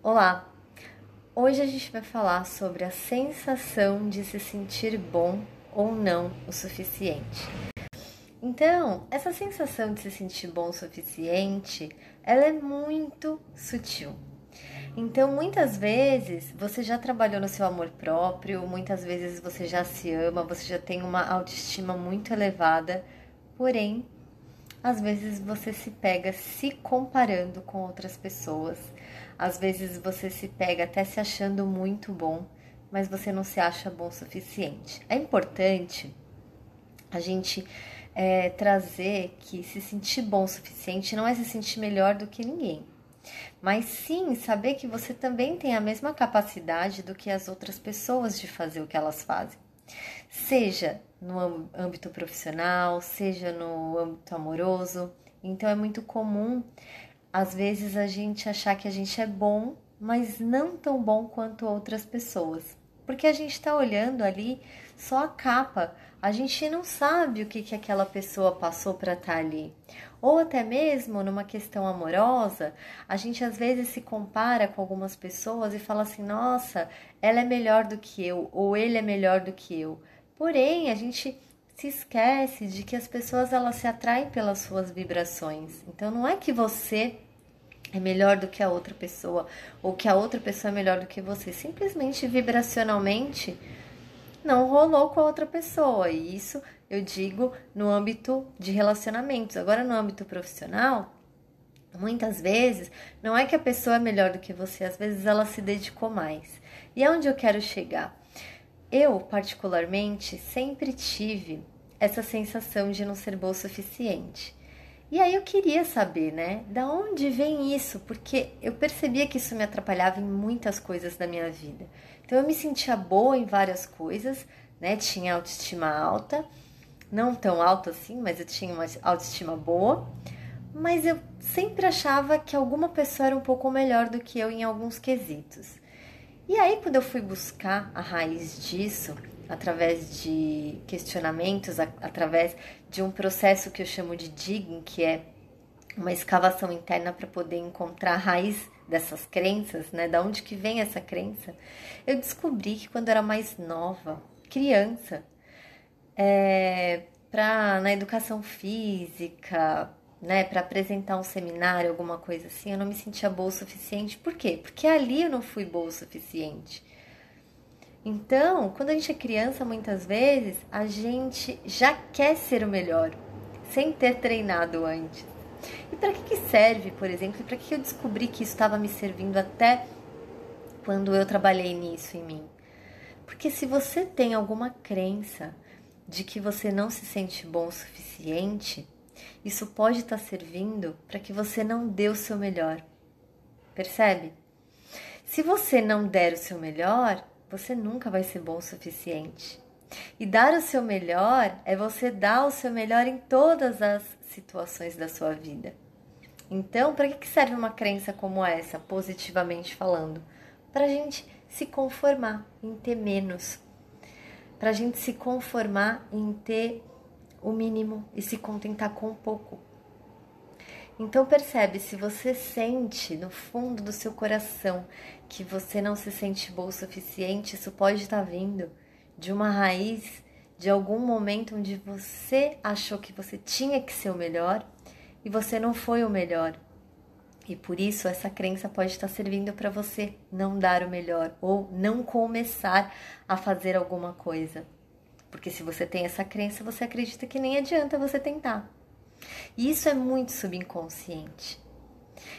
Olá! Hoje a gente vai falar sobre a sensação de se sentir bom ou não o suficiente. Então, essa sensação de se sentir bom o suficiente, ela é muito sutil. Então, muitas vezes você já trabalhou no seu amor próprio, muitas vezes você já se ama, você já tem uma autoestima muito elevada, porém, às vezes você se pega se comparando com outras pessoas. Às vezes você se pega até se achando muito bom, mas você não se acha bom o suficiente. É importante a gente é, trazer que se sentir bom o suficiente não é se sentir melhor do que ninguém, mas sim saber que você também tem a mesma capacidade do que as outras pessoas de fazer o que elas fazem seja no âmbito profissional, seja no âmbito amoroso. Então é muito comum, às vezes, a gente achar que a gente é bom, mas não tão bom quanto outras pessoas. Porque a gente está olhando ali só a capa, a gente não sabe o que, que aquela pessoa passou para estar tá ali. Ou até mesmo numa questão amorosa, a gente às vezes se compara com algumas pessoas e fala assim: nossa, ela é melhor do que eu, ou ele é melhor do que eu. Porém, a gente se esquece de que as pessoas elas se atraem pelas suas vibrações. Então, não é que você é melhor do que a outra pessoa ou que a outra pessoa é melhor do que você. Simplesmente vibracionalmente não rolou com a outra pessoa. E isso eu digo no âmbito de relacionamentos. Agora, no âmbito profissional, muitas vezes não é que a pessoa é melhor do que você, às vezes ela se dedicou mais. E é onde eu quero chegar. Eu, particularmente, sempre tive essa sensação de não ser boa o suficiente. E aí eu queria saber, né, da onde vem isso? Porque eu percebia que isso me atrapalhava em muitas coisas da minha vida. Então eu me sentia boa em várias coisas, né? Tinha autoestima alta, não tão alta assim, mas eu tinha uma autoestima boa. Mas eu sempre achava que alguma pessoa era um pouco melhor do que eu em alguns quesitos. E aí, quando eu fui buscar a raiz disso, através de questionamentos, através de um processo que eu chamo de digging, que é uma escavação interna para poder encontrar a raiz dessas crenças, né? Da onde que vem essa crença? Eu descobri que quando eu era mais nova, criança, é, para na educação física, né, para apresentar um seminário, alguma coisa assim, eu não me sentia boa o suficiente. Por quê? Porque ali eu não fui boa o suficiente. Então, quando a gente é criança, muitas vezes a gente já quer ser o melhor, sem ter treinado antes. E para que, que serve, por exemplo, para que eu descobri que isso estava me servindo até quando eu trabalhei nisso em mim? Porque se você tem alguma crença de que você não se sente bom o suficiente, isso pode estar servindo para que você não dê o seu melhor. Percebe? Se você não der o seu melhor, você nunca vai ser bom o suficiente. E dar o seu melhor é você dar o seu melhor em todas as situações da sua vida. Então, para que serve uma crença como essa, positivamente falando? Para a gente se conformar em ter menos, para a gente se conformar em ter o mínimo e se contentar com pouco. Então percebe, se você sente no fundo do seu coração que você não se sente boa o suficiente, isso pode estar vindo de uma raiz de algum momento onde você achou que você tinha que ser o melhor e você não foi o melhor. E por isso essa crença pode estar servindo para você não dar o melhor ou não começar a fazer alguma coisa. Porque se você tem essa crença, você acredita que nem adianta você tentar. E isso é muito subconsciente.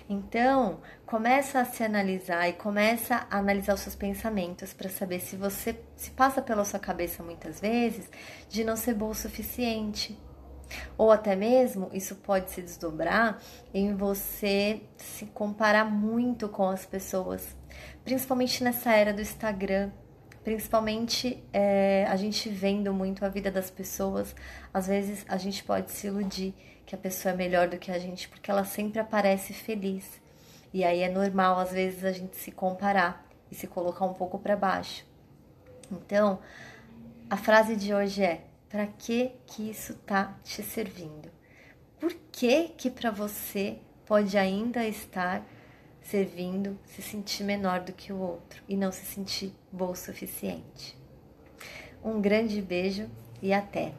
Então, começa a se analisar e começa a analisar os seus pensamentos para saber se você se passa pela sua cabeça muitas vezes de não ser bom o suficiente. Ou até mesmo isso pode se desdobrar em você se comparar muito com as pessoas, principalmente nessa era do Instagram, principalmente é, a gente vendo muito a vida das pessoas, às vezes a gente pode se iludir que a pessoa é melhor do que a gente porque ela sempre aparece feliz. E aí é normal às vezes a gente se comparar e se colocar um pouco para baixo. Então, a frase de hoje é: para que que isso tá te servindo? Por que que para você pode ainda estar servindo, se sentir menor do que o outro e não se sentir bom o suficiente. Um grande beijo e até!